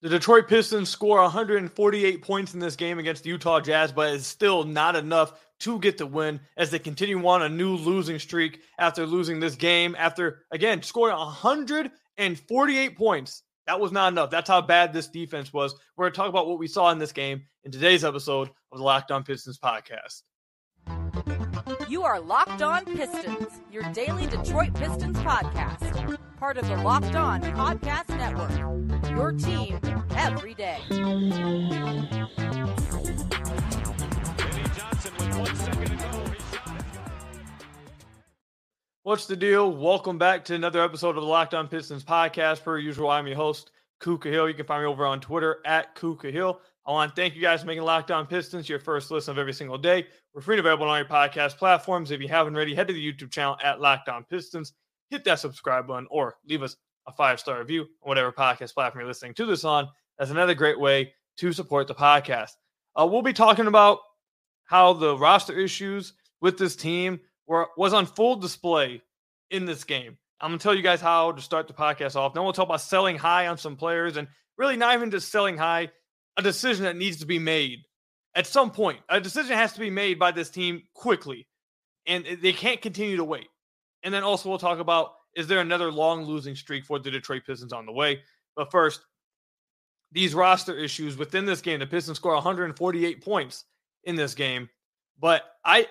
The Detroit Pistons score 148 points in this game against the Utah Jazz, but it's still not enough to get the win as they continue on a new losing streak after losing this game. After, again, scoring 148 points. That was not enough. That's how bad this defense was. We're going to talk about what we saw in this game in today's episode of the Locked On Pistons podcast. You are Locked On Pistons, your daily Detroit Pistons podcast. Part of the Locked On Podcast Network. Your team every day. What's the deal? Welcome back to another episode of the Locked On Pistons podcast. Per usual, I'm your host, Kuka Hill. You can find me over on Twitter at Kuka Hill. I want to thank you guys for making Locked On Pistons your first listen of every single day. We're free and available on all your podcast platforms. If you haven't already, head to the YouTube channel at Locked On Pistons, hit that subscribe button, or leave us a five star review on whatever podcast platform you're listening to this on. That's another great way to support the podcast. Uh, we'll be talking about how the roster issues with this team were was on full display in this game. I'm gonna tell you guys how to start the podcast off. Then we'll talk about selling high on some players and really not even just selling high, a decision that needs to be made at some point. A decision has to be made by this team quickly, and they can't continue to wait. And then also we'll talk about is there another long losing streak for the Detroit Pistons on the way? But first, these roster issues within this game. The Pistons score 148 points in this game, but I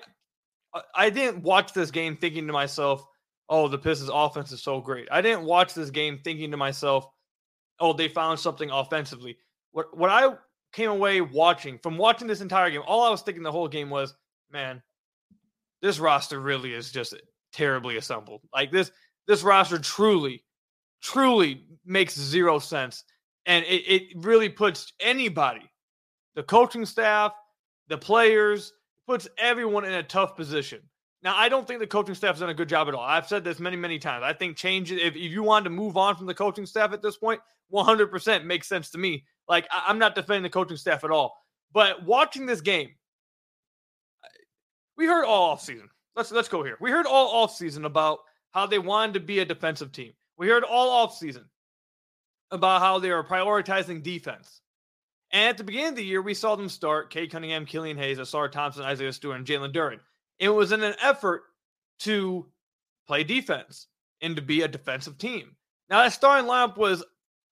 I didn't watch this game thinking to myself, "Oh, the Pistons offense is so great." I didn't watch this game thinking to myself, "Oh, they found something offensively." What what I came away watching from watching this entire game, all I was thinking the whole game was, man, this roster really is just terribly assembled. Like this this roster truly, truly makes zero sense. And it, it really puts anybody, the coaching staff, the players, puts everyone in a tough position. Now, I don't think the coaching staff has done a good job at all. I've said this many, many times. I think change if, if you wanted to move on from the coaching staff at this point, 100% makes sense to me. Like I, am not defending the coaching staff at all, but watching this game, we heard all off season. Let's let's go here. We heard all off season about how they wanted to be a defensive team. We heard all off season about how they are prioritizing defense. And at the beginning of the year, we saw them start Cade Cunningham, Killian Hayes, Ausar Thompson, Isaiah Stewart, and Jalen Duren. It was in an effort to play defense and to be a defensive team. Now, that starting lineup was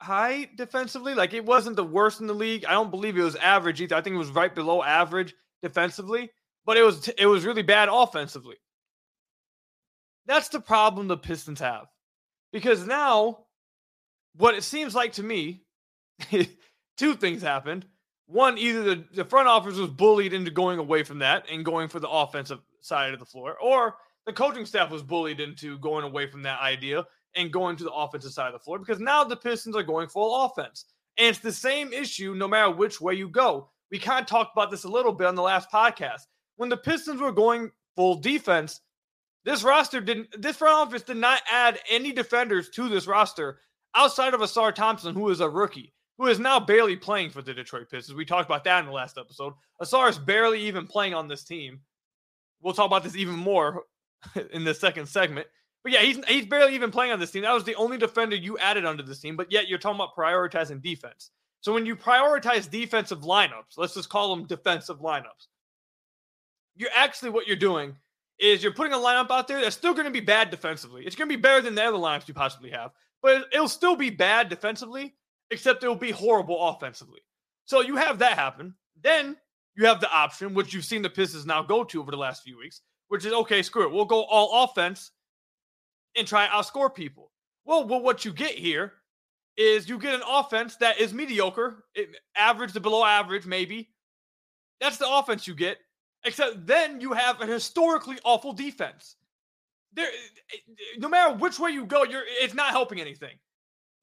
high defensively. Like it wasn't the worst in the league. I don't believe it was average either. I think it was right below average defensively, but it was it was really bad offensively. That's the problem the Pistons have. Because now what it seems like to me two things happened. One, either the, the front office was bullied into going away from that and going for the offensive side of the floor, or the coaching staff was bullied into going away from that idea and going to the offensive side of the floor because now the Pistons are going full offense. And it's the same issue no matter which way you go. We kind of talked about this a little bit on the last podcast. When the Pistons were going full defense, this roster didn't, this front office did not add any defenders to this roster outside of Ausar Thompson, who is a rookie, who is now barely playing for the Detroit Pistons. We talked about that in the last episode. Asar is barely even playing on this team. We'll talk about this even more in the second segment. But yeah, he's he's barely even playing on this team. That was the only defender you added onto this team, but yet you're talking about prioritizing defense. So when you prioritize defensive lineups, let's just call them defensive lineups. You're actually what you're doing is you're putting a lineup out there that's still going to be bad defensively. It's going to be better than the other lineups you possibly have, but it'll still be bad defensively, except it'll be horrible offensively. So you have that happen. Then you have the option, which you've seen the Pistons now go to over the last few weeks, which is okay, screw it. We'll go all offense and try to outscore people. Well, well, what you get here is you get an offense that is mediocre, average to below average, maybe. That's the offense you get. Except then you have a historically awful defense. There, eh, no matter which way you go, you're it's not helping anything.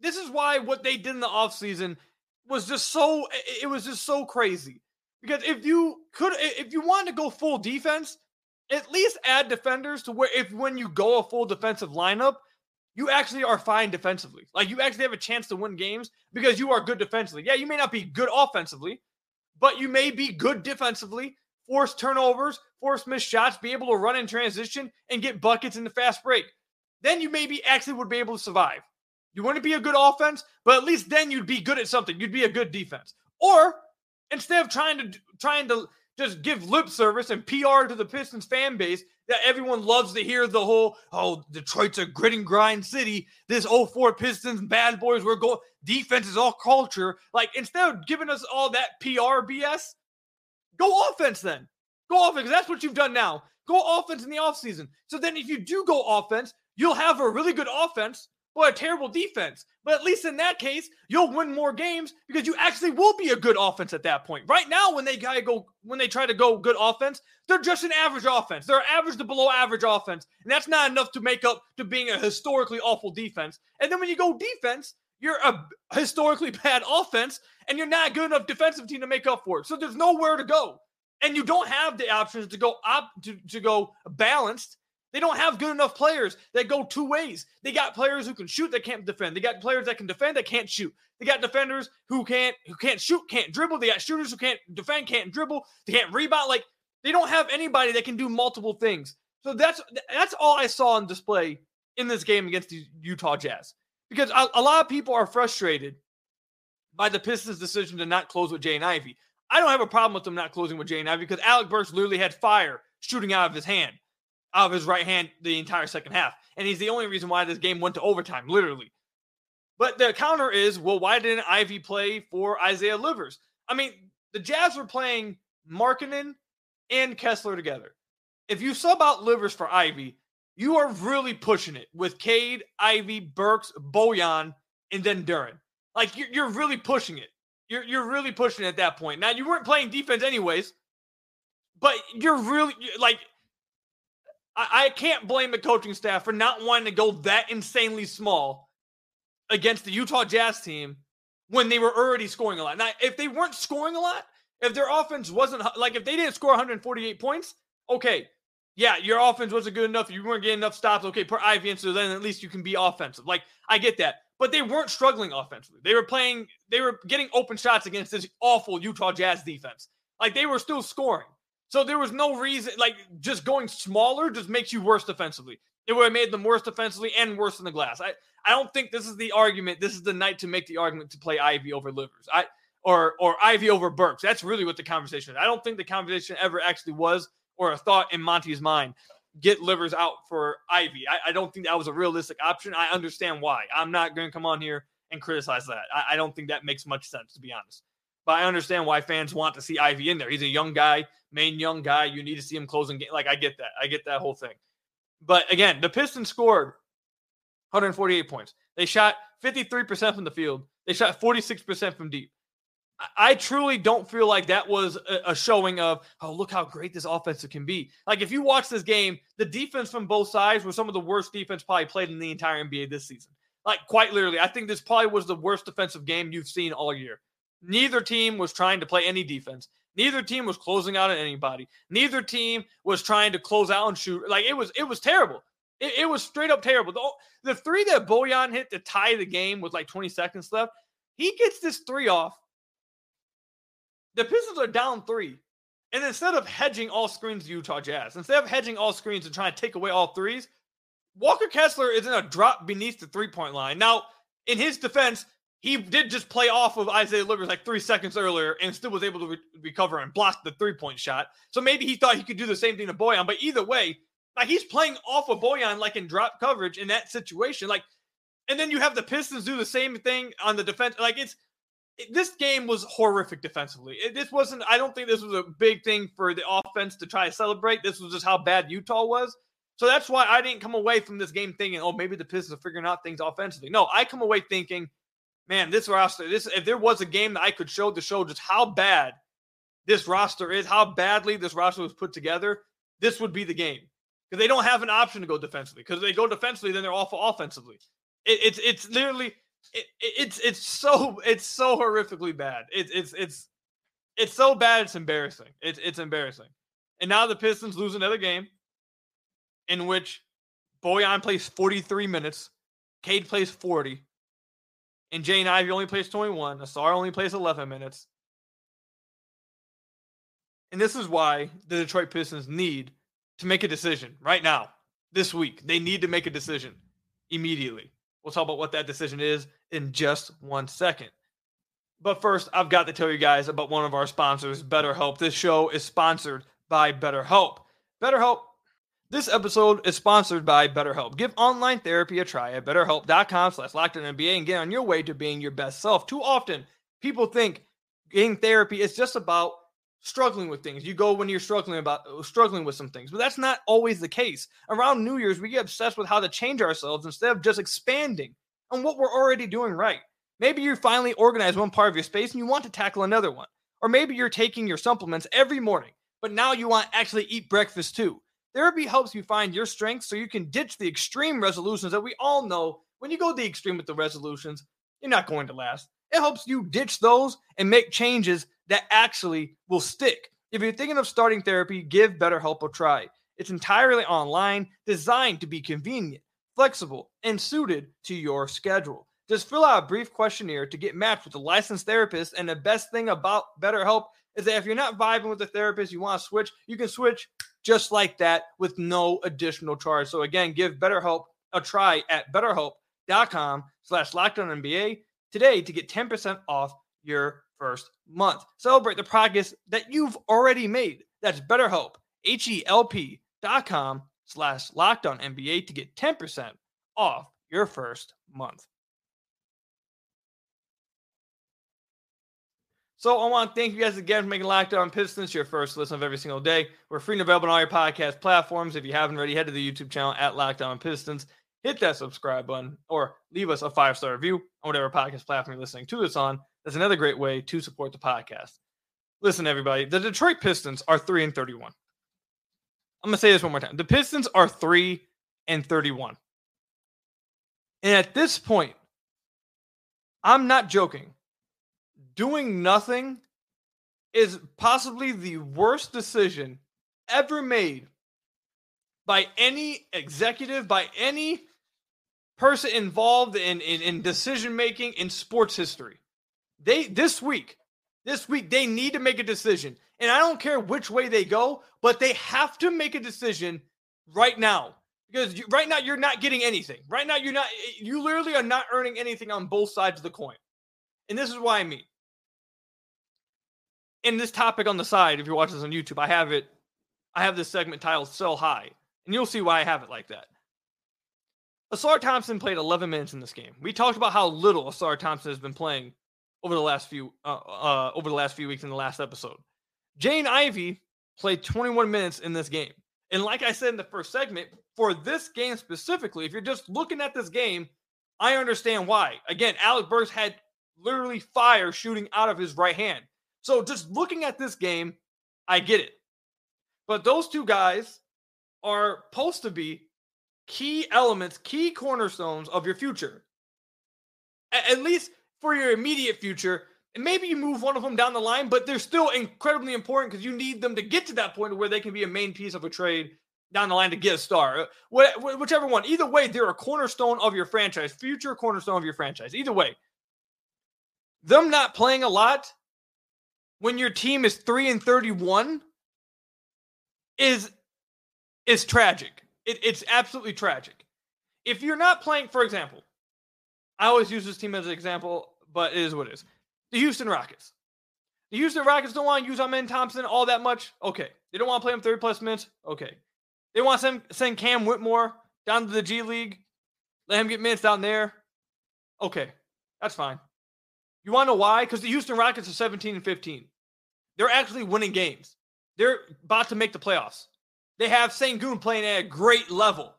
This is why what they did in the offseason was just so eh, eh, it was just so crazy. Because if you could if you wanted to go full defense, at least add defenders to where if when you go a full defensive lineup, you actually are fine defensively. Like you actually have a chance to win games because you are good defensively. Yeah, you may not be good offensively, but you may be good defensively, force turnovers, force missed shots, be able to run in transition and get buckets in the fast break. Then you maybe actually would be able to survive. You wouldn't be a good offense, but at least then you'd be good at something. You'd be a good defense. Or instead of trying to trying to just give lip service and PR to the Pistons fan base that everyone loves to hear the whole, oh, Detroit's a grit and grind city. This 04 Pistons bad boys, we're going defense is all culture. Like instead of giving us all that PR BS, go offense then. Go offense. That's what you've done now. Go offense in the offseason. So then if you do go offense, you'll have a really good offense or a terrible defense. But at least in that case, you'll win more games because you actually will be a good offense at that point. Right now, when they go, when they try to go good offense, they're just an average offense. They're average to below average offense, and that's not enough to make up to being a historically awful defense. And then when you go defense, you're a historically bad offense, and you're not good enough defensive team to make up for it. So there's nowhere to go and you don't have the options to go up to, to go balanced. They don't have good enough players that go two ways. They got players who can shoot that can't defend. They got players that can defend that can't shoot. They got defenders who can't who can't shoot, can't dribble. They got shooters who can't defend, can't dribble. They can't rebound. Like they don't have anybody that can do multiple things. So that's that's all I saw on display in this game against the Utah Jazz. Because a, a lot of people are frustrated by the Pistons' decision to not close with Jaden Ivey. I don't have a problem with them not closing with Jaden Ivey because Alec Burks literally had fire shooting out of his hand, out of his right hand the entire second half. And he's the only reason why this game went to overtime, literally. But the counter is, well, why didn't Ivey play for Isaiah Livers? I mean, the Jazz were playing Markkanen and Kessler together. If you sub out Livers for Ivey, you are really pushing it with Cade, Ivey, Burks, Bojan, and then Duren. Like you're, you're really pushing it. You're you're really pushing at that point. Now you weren't playing defense anyways, but you're really like I, I can't blame the coaching staff for not wanting to go that insanely small against the Utah Jazz team when they were already scoring a lot. Now, if they weren't scoring a lot, if their offense wasn't like if they didn't score 148 points, okay, yeah, your offense wasn't good enough. You weren't getting enough stops. Okay, put Ivey in, so then at least you can be offensive. Like I get that but they weren't struggling offensively. They were playing, they were getting open shots against this awful Utah Jazz defense. Like they were still scoring. So there was no reason, like just going smaller just makes you worse defensively. It would have made them worse defensively and worse in the glass. I, I don't think this is the argument. This is the night to make the argument to play Ivey over Livers. I or or Ivey over Burks. That's really what the conversation is. I don't think the conversation ever actually was or a thought in Monty's mind get Livers out for Ivey. I, I, don't think that was a realistic option. I understand why. I'm not going to come on here and criticize that. I, I, don't think that makes much sense, to be honest. But I understand why fans want to see Ivey in there. He's a young guy, main young guy. You need to see him closing game. Like, I get that. I get that whole thing. But again, the Pistons scored 148 points. They shot 53% from the field. They shot 46% from deep. I truly don't feel like that was a showing of, oh, look how great this offensive can be. Like, if you watch this game, the defense from both sides were some of the worst defense probably played in the entire NBA this season. Like, quite literally, I think this probably was the worst defensive game you've seen all year. Neither team was trying to play any defense. Neither team was closing out on anybody. Neither team was trying to close out and shoot. Like, it was, it was terrible. It, it was straight up terrible. The, the three that Bojan hit to tie the game with like 20 seconds left, he gets this three off the Pistons are down three. And instead of hedging all screens, Utah Jazz, instead of hedging all screens and trying to take away all threes, Walker Kessler is in a drop beneath the three point line. Now, in his defense, he did just play off of Isaiah Livers like three seconds earlier and still was able to re- recover and block the three point shot. So maybe he thought he could do the same thing to Bojan. But either way, like he's playing off of Bojan like in drop coverage in that situation. Like, and then you have the Pistons do the same thing on the defense. Like it's this game was horrific defensively. It, this wasn't, I don't think this was a big thing for the offense to try to celebrate. This was just how bad Utah was. So that's why I didn't come away from this game thinking, oh, maybe the Pistons are figuring out things offensively. No, I come away thinking, man, this roster, this if there was a game that I could show to show just how bad this roster is, how badly this roster was put together, this would be the game. Because they don't have an option to go defensively. Because they go defensively, then they're awful offensively. It, it's it's literally it, it's it's so it's so horrifically bad. It's it's it's it's so bad. It's embarrassing. It's it's embarrassing. And now the Pistons lose another game in which Bojan plays 43 minutes, Cade plays 40, and Jaden Ivey only plays 21. Ausar only plays 11 minutes. And this is why the Detroit Pistons need to make a decision right now, this week. They need to make a decision immediately We'll talk about what that decision is in just one second. But first, I've got to tell you guys about one of our sponsors, BetterHelp. This show is sponsored by BetterHelp. BetterHelp. This episode is sponsored by BetterHelp. Give online therapy a try at betterhelp.com slash NBA and get on your way to being your best self. Too often, people think getting therapy is just about struggling with things. You go when you're struggling about struggling with some things, but that's not always the case. Around New Year's, we get obsessed with how to change ourselves instead of just expanding on what we're already doing right. Maybe you finally organize one part of your space and you want to tackle another one. Or maybe you're taking your supplements every morning, but now you want to actually eat breakfast too. Therapy helps you find your strengths so you can ditch the extreme resolutions that we all know when you go the extreme with the resolutions, you're not going to last. It helps you ditch those and make changes that actually will stick. If you're thinking of starting therapy, give BetterHelp a try. It's entirely online, designed to be convenient, flexible, and suited to your schedule. Just fill out a brief questionnaire to get matched with a licensed therapist. And the best thing about BetterHelp is that if you're not vibing with the therapist, you want to switch, you can switch just like that with no additional charge. So again, give BetterHelp a try at betterhelp.com slash lockdown today to get 10% off your first month. Celebrate the progress that you've already made. That's BetterHelp, H-E-L-P dot com slash lockdown NBA to get 10% off your first month. So I want to thank you guys again for making Locked On Pistons your first listen of every single day. We're free and available on all your podcast platforms. If you haven't already, head to the YouTube channel at Locked On Pistons. Hit that subscribe button or leave us a five star review on whatever podcast platform you're listening to this on. That's another great way to support the podcast. Listen, everybody, the Detroit Pistons are 3 and 31. I'm going to say this one more time. The Pistons are 3 and 31. And at this point, I'm not joking doing nothing is possibly the worst decision ever made by any executive, by any person involved in, in, in decision making in sports history. They this week, this week, they need to make a decision. And I don't care which way they go, but they have to make a decision right now. Because you, right now you're not getting anything. Right now you're not you literally are not earning anything on both sides of the coin. And this is why I mean in this topic on the side, if you're watching this on YouTube, I have it. I have this segment titled "Sell High," and you'll see why I have it like that. Ausar Thompson played 11 minutes in this game. We talked about how little Ausar Thompson has been playing over the last few uh, uh, over the last few weeks in the last episode. Jaden Ivey played 21 minutes in this game, and like I said in the first segment, for this game specifically, if you're just looking at this game, I understand why. Again, Alec Burks had literally fire shooting out of his right hand. So just looking at this game, I get it. But those two guys are supposed to be key elements, key cornerstones of your future. At least for your immediate future. And maybe you move one of them down the line, but they're still incredibly important because you need them to get to that point where they can be a main piece of a trade down the line to get a star. Uh, whichever one. Either way, they're a cornerstone of your franchise, future cornerstone of your franchise. Either way. Them not playing a lot when your team is 3 and 31 is is tragic. It, it's absolutely tragic. If you're not playing, for example, I always use this team as an example, but it is what it is. The Houston Rockets. The Houston Rockets don't want to use Amen Thompson all that much. Okay. They don't want to play him 30 plus minutes. Okay. They want to send, send Cam Whitmore down to the G League. Let him get minutes down there. Okay. That's fine. You want to know why? Because the Houston Rockets are 17 and 15. They're actually winning games. They're about to make the playoffs. They have Sengun playing at a great level.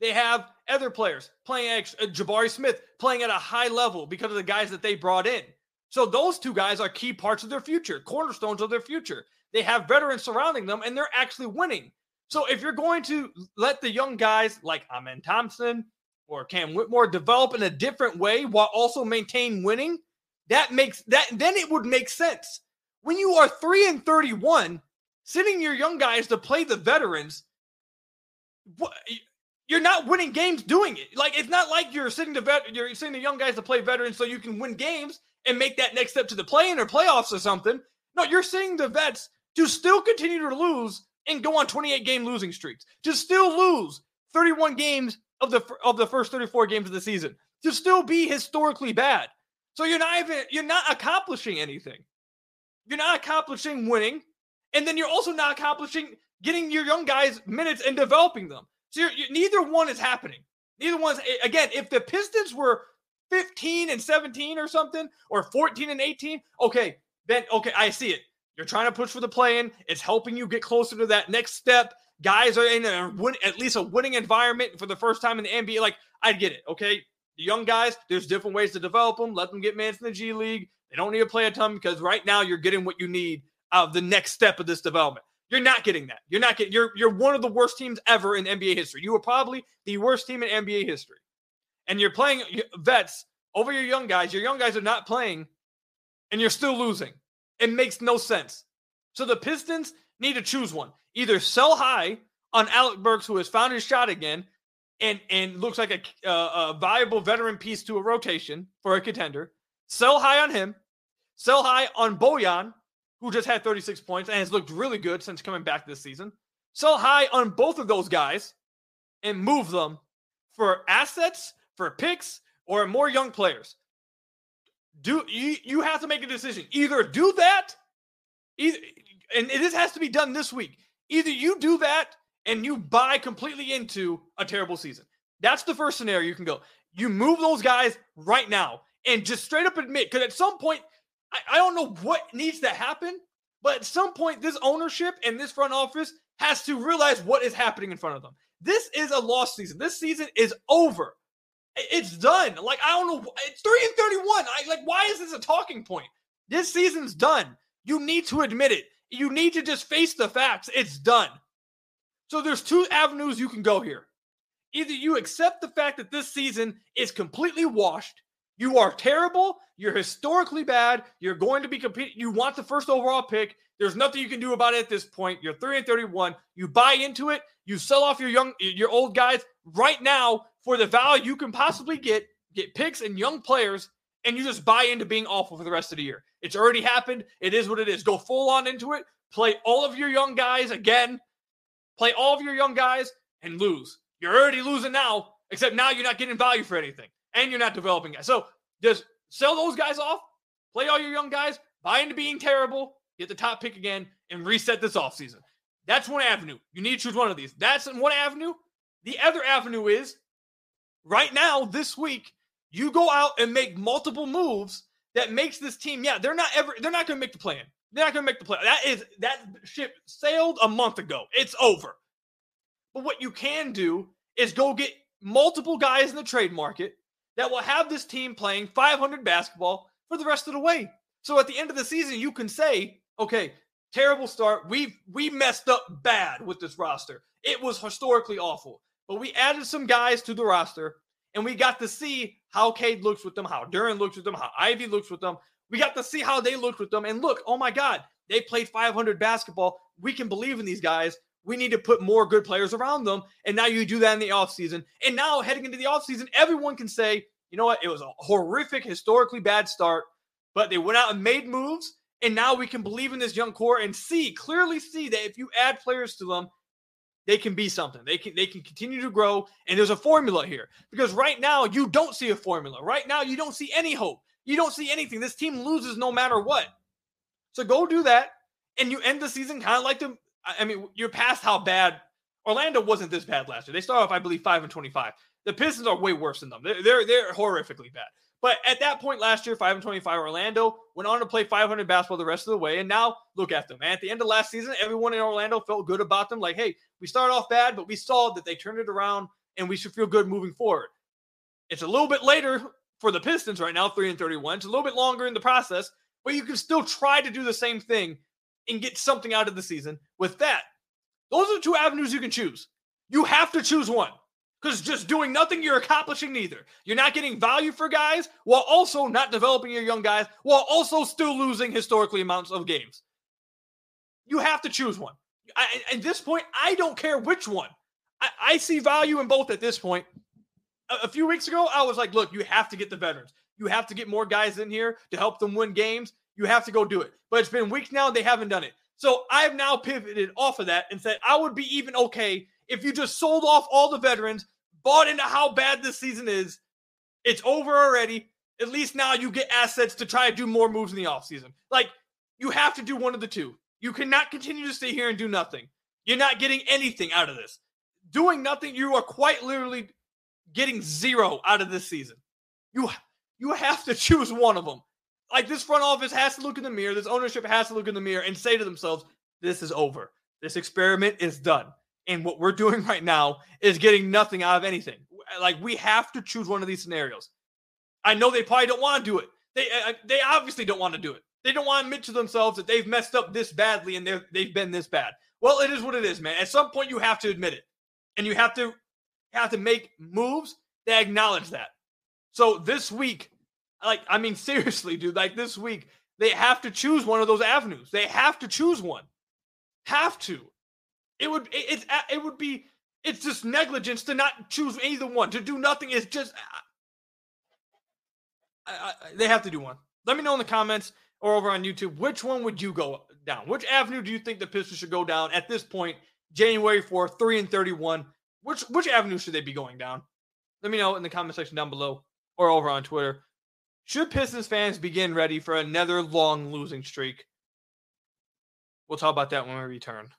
They have other players playing uh, Jabari Smith playing at a high level because of the guys that they brought in. So those two guys are key parts of their future, cornerstones of their future. They have veterans surrounding them and they're actually winning. So if you're going to let the young guys like Amen Thompson or Cam Whitmore develop in a different way while also maintain winning, that makes that then it would make sense. When you are 3 and 31, sitting your young guys to play the veterans, what, you're not winning games doing it. Like it's not like you're sitting the vet, you're sitting the young guys to play veterans so you can win games and make that next step to the play-in or playoffs or something. No, you're seeing the vets to still continue to lose and go on 28 game losing streaks, to still lose 31 games of the of the first 34 games of the season. to still be historically bad. So you're not even you're not accomplishing anything. You're not accomplishing winning, and then you're also not accomplishing getting your young guys minutes and developing them. So you're, you're, neither one is happening. Neither one's again. If the Pistons were 15 and 17 or something, or 14 and 18, okay, then okay, I see it. You're trying to push for the play in. It's helping you get closer to that next step. Guys are in a win, at least a winning environment for the first time in the NBA. Like I get it. Okay, the young guys, there's different ways to develop them. Let them get minutes in the G League. They don't need to play a ton because right now you're getting what you need of the next step of this development. You're not getting that. You're not getting. You're you're one of the worst teams ever in NBA history. You are probably the worst team in NBA history, and you're playing vets over your young guys. Your young guys are not playing, and you're still losing. It makes no sense. So the Pistons need to choose one. Either sell high on Alec Burks, who has found his shot again, and and looks like a, a valuable veteran piece to a rotation for a contender. Sell high on him. Sell high on Bojan, who just had 36 points and has looked really good since coming back this season. Sell high on both of those guys and move them for assets, for picks, or more young players. Do you you have to make a decision. Either do that, either and this has to be done this week. Either you do that and you buy completely into a terrible season. That's the first scenario you can go. You move those guys right now and just straight up admit, because at some point, I, I don't know what needs to happen, but at some point, this ownership and this front office has to realize what is happening in front of them. This is a lost season. This season is over. It's done. Like I don't know. It's three and thirty-one. I like. Why is this a talking point? This season's done. You need to admit it. You need to just face the facts. It's done. So there's two avenues you can go here. Either you accept the fact that this season is completely washed. You are terrible. You're historically bad. You're going to be competing. You want the first overall pick. There's nothing you can do about it at this point. You're 3 and 31. You buy into it. You sell off your young your old guys right now for the value you can possibly get, get picks and young players, and you just buy into being awful for the rest of the year. It's already happened. It is what it is. Go full on into it. Play all of your young guys again. Play all of your young guys and lose. You're already losing now, except now you're not getting value for anything and you're not developing guys. So just sell those guys off, play all your young guys, buy into being terrible, get the top pick again, and reset this offseason. That's one avenue. You need to choose one of these. That's one avenue. The other avenue is right now, this week, you go out and make multiple moves that makes this team, yeah, they're not ever, they're not going to make the plan. They're not going to make the play. That is, that ship sailed a month ago. It's over. But what you can do is go get multiple guys in the trade market that will have this team playing 500 basketball for the rest of the way. So at the end of the season, you can say, okay, terrible start. We we messed up bad with this roster. It was historically awful. But we added some guys to the roster, and we got to see how Cade looks with them, how Duren looks with them, how Ivey looks with them. We got to see how they looked with them. And look, oh my God, they played 500 basketball. We can believe in these guys. We need to put more good players around them. And now you do that in the offseason. And now heading into the offseason, everyone can say, you know what? It was a horrific, historically bad start, but they went out and made moves. And now we can believe in this young core and see, clearly see that if you add players to them, they can be something. They can they can continue to grow. And there's a formula here because right now you don't see a formula. Right now you don't see any hope. You don't see anything. This team loses no matter what. So go do that, and you end the season kind of like the. I mean, you're past how bad Orlando wasn't this bad last year. They started off, I believe, five and twenty-five. The Pistons are way worse than them. They're they're, they're horrifically bad. But at that point last year, 5 and 25, Orlando went on to play 500 basketball the rest of the way. And now look at them. And at the end of last season, everyone in Orlando felt good about them. Like, hey, we started off bad, but we saw that they turned it around and we should feel good moving forward. It's a little bit later for the Pistons right now, 3 and 31. It's a little bit longer in the process, but you can still try to do the same thing and get something out of the season with that. Those are the two avenues you can choose. You have to choose one. Because just doing nothing, you're accomplishing neither. You're not getting value for guys while also not developing your young guys while also still losing historically amounts of games. You have to choose one. I, at this point, I don't care which one. I, I see value in both at this point. A, a few weeks ago, I was like, look, you have to get the veterans. You have to get more guys in here to help them win games. You have to go do it. But it's been weeks now, they haven't done it. So I've now pivoted off of that and said I would be even okay if you just sold off all the veterans, bought into how bad this season is, It's over already. At least now you get assets to try to do more moves in the offseason. Like, you have to do one of the two. You cannot continue to stay here and do nothing. You're not getting anything out of this. Doing nothing, you are quite literally getting zero out of this season. You you have to choose one of them. Like this front office has to look in the mirror, this ownership has to look in the mirror and say to themselves, this is over. This experiment is done. And what we're doing right now is getting nothing out of anything. Like we have to choose one of these scenarios. I know they probably don't want to do it. They uh, uh, they obviously don't want to do it. They don't want to admit to themselves that they've messed up this badly and they've they've been this bad. Well, it is what it is, man. At some point, you have to admit it, and you have to have to make moves that acknowledge that. So this week, like I mean, seriously, dude, like this week, they have to choose one of those avenues. They have to choose one. Have to. It would it, it's it would be it's just negligence to not choose either one. To do nothing is just I, I, they have to do one. Let me know in the comments or over on YouTube which one would you go down? Which avenue do you think the Pistons should go down at this point, January 4th, 3 and 31? Which which avenue should they be going down? Let me know in the comment section down below or over on Twitter. Should Pistons fans begin ready for another long losing streak? We'll talk about that when we return.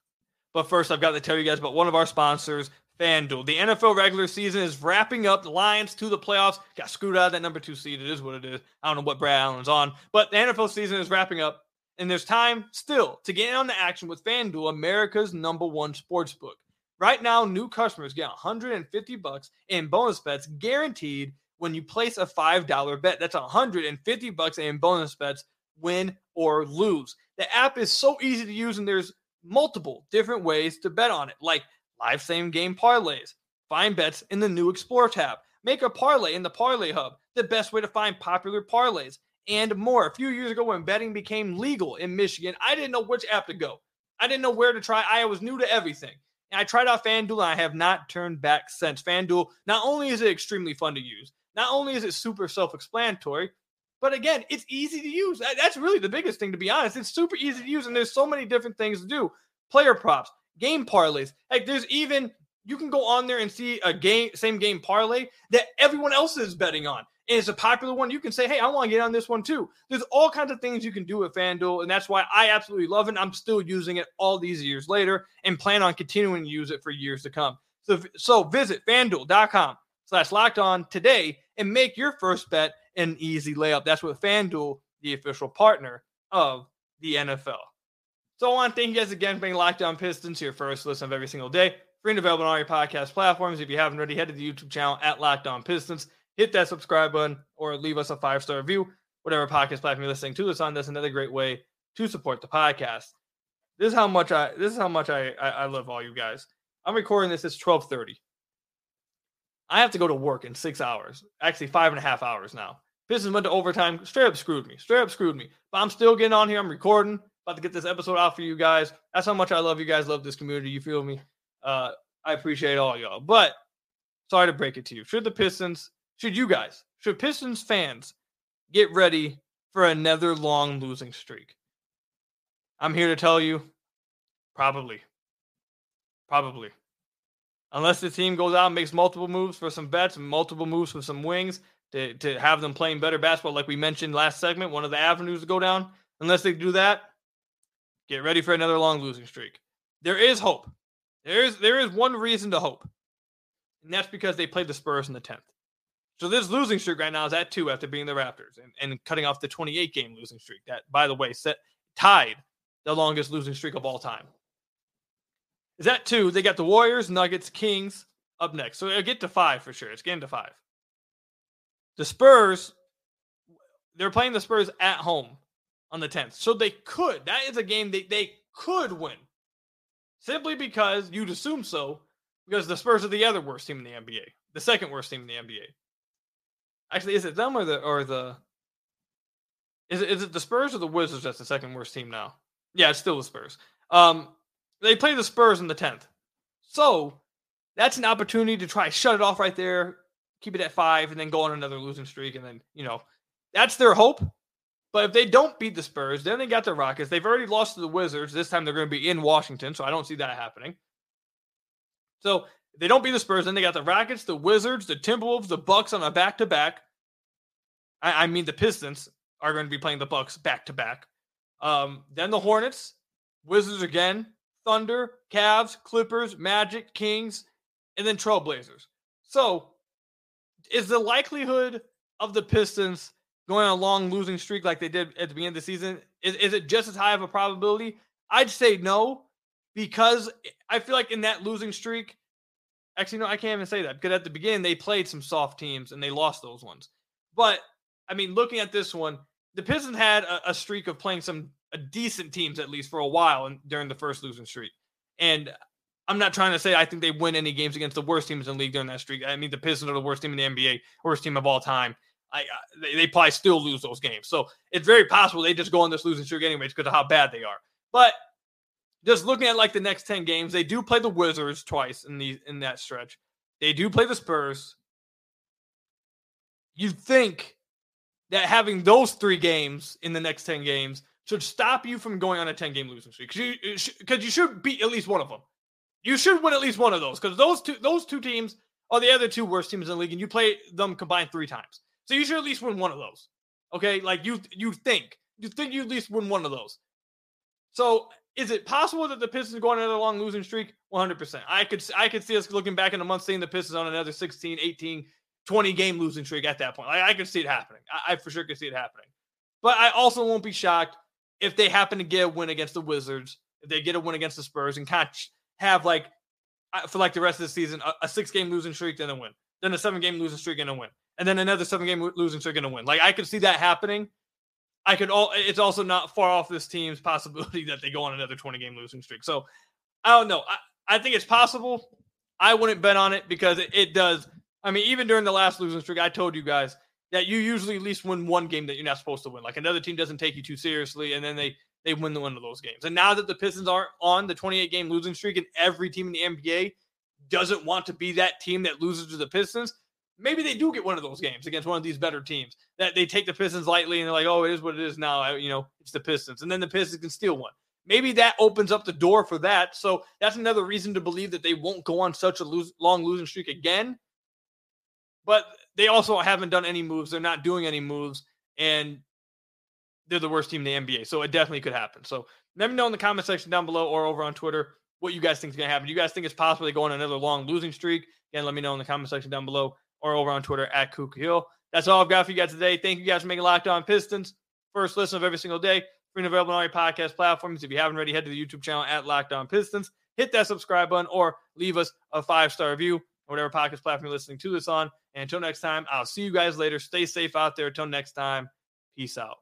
But first, I've got to tell you guys about one of our sponsors, FanDuel. The NFL regular season is wrapping up. The Lions to the playoffs got screwed out of that number two seed. It is what it is. I don't know what Brad Allen's on, but the NFL season is wrapping up, and there's time still to get in on the action with FanDuel, America's number one sports book. Right now, new customers get 150 bucks in bonus bets guaranteed when you place a $5 bet. That's 150 bucks in bonus bets, win or lose. The app is so easy to use, and there's multiple different ways to bet on it, like live same game parlays. Find bets in the new Explore tab. Make a parlay in the Parlay Hub, the best way to find popular parlays, and more. A few years ago, when betting became legal in Michigan, I didn't know which app to go. I didn't know where to try. I was new to everything. And I tried out FanDuel and I have not turned back since. FanDuel, not only is it extremely fun to use, not only is it super self explanatory, but again, it's easy to use. That's really the biggest thing, to be honest. It's super easy to use, and there's so many different things to do. Player props, game parlays. Like there's even you can go on there and see a game, same game parlay that everyone else is betting on. And it's a popular one. You can say, hey, I want to get on this one too. There's all kinds of things you can do with FanDuel, and that's why I absolutely love it. I'm still using it all these years later and plan on continuing to use it for years to come. So, so visit fanduel.com slash locked on today and make your first bet an easy layup. That's what FanDuel, the official partner of the NFL. So I want to thank you guys again for being Locked On Pistons, your first listen of every single day. Free and available on all your podcast platforms. If you haven't already, head to the YouTube channel at Locked On Pistons. Hit that subscribe button or leave us a five star review, whatever podcast platform you're listening to this on. That's another great way to support the podcast. This is how much I this is how much I I, I love all you guys. I'm recording this. It's 12:30. I have to go to work in six hours. Actually, five and a half hours now. Pistons went to overtime. Straight up screwed me. Straight up screwed me. But I'm still getting on here. I'm recording. About to get this episode out for you guys. That's how much I love you guys. Love this community. You feel me? Uh, I appreciate all y'all. But sorry to break it to you. Should the Pistons, should you guys, should Pistons fans get ready for another long losing streak? I'm here to tell you, probably. Probably unless the team goes out and makes multiple moves for some bets and multiple moves for some wings to, to have them playing better basketball, like we mentioned last segment, one of the avenues to go down. Unless they do that, get ready for another long losing streak. There is hope. There is there is one reason to hope, and that's because they played the Spurs in the tenth. So this losing streak right now is at two after being the Raptors and, and cutting off the 28 game losing streak. That, by the way, set tied the longest losing streak of all time is that two. They got the Warriors, Nuggets, Kings up next. So it'll get to five for sure. It's getting to five. The Spurs, they're playing the Spurs at home on the 10th. So they could. That is a game they, they could win. Simply because you'd assume so, because the Spurs are the other worst team in the NBA. The second worst team in the NBA. Actually, is it them or the or the is it is it the Spurs or the Wizards that's the second worst team now? Yeah, it's still the Spurs. Um, they play the Spurs in the 10th. So that's an opportunity to try shut it off right there, keep it at five, and then go on another losing streak. And then, you know, that's their hope. But if they don't beat the Spurs, then they got the Rockets. They've already lost to the Wizards. This time they're going to be in Washington, so I don't see that happening. So if they don't beat the Spurs, then they got the Rockets, the Wizards, the Timberwolves, the Bucks on a back to back. I, mean, the Pistons are going to be playing the Bucks back to back. Then the Hornets, Wizards again, Thunder, Cavs, Clippers, Magic, Kings, and then Trailblazers. So, is the likelihood of the Pistons going on a long losing streak like they did at the beginning of the season, is, is it just as high of a probability? I'd say no, because I feel like in that losing streak, actually, no, I can't even say that because at the beginning they played some soft teams and they lost those ones. But I mean, looking at this one, the Pistons had a, a streak of playing some decent teams at least for a while and during the first losing streak. And I'm not trying to say I think they win any games against the worst teams in the league during that streak. I mean, the Pistons are the worst team in the NBA, worst team of all time. I, they, they probably still lose those games. So it's very possible they just go on this losing streak anyways because of how bad they are. But just looking at like the next 10 games, they do play the Wizards twice in the in that stretch. They do play the Spurs. You think that having those three games in the next 10 games should stop you from going on a 10 game losing streak because you, you should beat at least one of them. You should win at least one of those because those two those two teams are the other two worst teams in the league, and you play them combined three times. So you should at least win one of those. Okay, like you you think you think you at least win one of those. So is it possible that the Pistons go on another long losing streak? 100%. I could I could see us looking back in a month seeing the Pistons on another 16, 18, 20 game losing streak at that point. I, I could see it happening. I, I for sure could see it happening. But I also won't be shocked if they happen to get a win against the Wizards, if they get a win against the Spurs and of have like uh, for like the rest of the season a, a six game losing streak then a win, then a seven game losing streak and a win, and then another seven game losing streak and a win. Like I could see that happening. I could all. It's also not far off this team's possibility that they go on another twenty game losing streak. So I don't know. I, I think it's possible. I wouldn't bet on it because it, it does. I mean, even during the last losing streak, I told you guys that you usually at least win one game that you're not supposed to win. Like another team doesn't take you too seriously, and then they they win the one of those games. And now that the Pistons are on the 28 game losing streak, and every team in the NBA doesn't want to be that team that loses to the Pistons, maybe they do get one of those games against one of these better teams that they take the Pistons lightly and they're like, oh, it is what it is now. You know, it's the Pistons, and then the Pistons can steal one. Maybe that opens up the door for that. So that's another reason to believe that they won't go on such a lose, long losing streak again. But they also haven't done any moves. They're not doing any moves, and they're the worst team in the NBA. So it definitely could happen. So let me know in the comment section down below or over on Twitter what you guys think is going to happen. Do you guys think it's possible they go on another long losing streak? Again, let me know in the comment section down below or over on Twitter at Kook Hill. That's all I've got for you guys today. Thank you guys for making Locked On Pistons. First listen of every single day. Free and available on all your podcast platforms. If you haven't already, head to the YouTube channel at Locked On Pistons. Hit that subscribe button or leave us a five star review whatever podcast platform you're listening to this on. And until next time, I'll see you guys later. Stay safe out there. Until next time, peace out.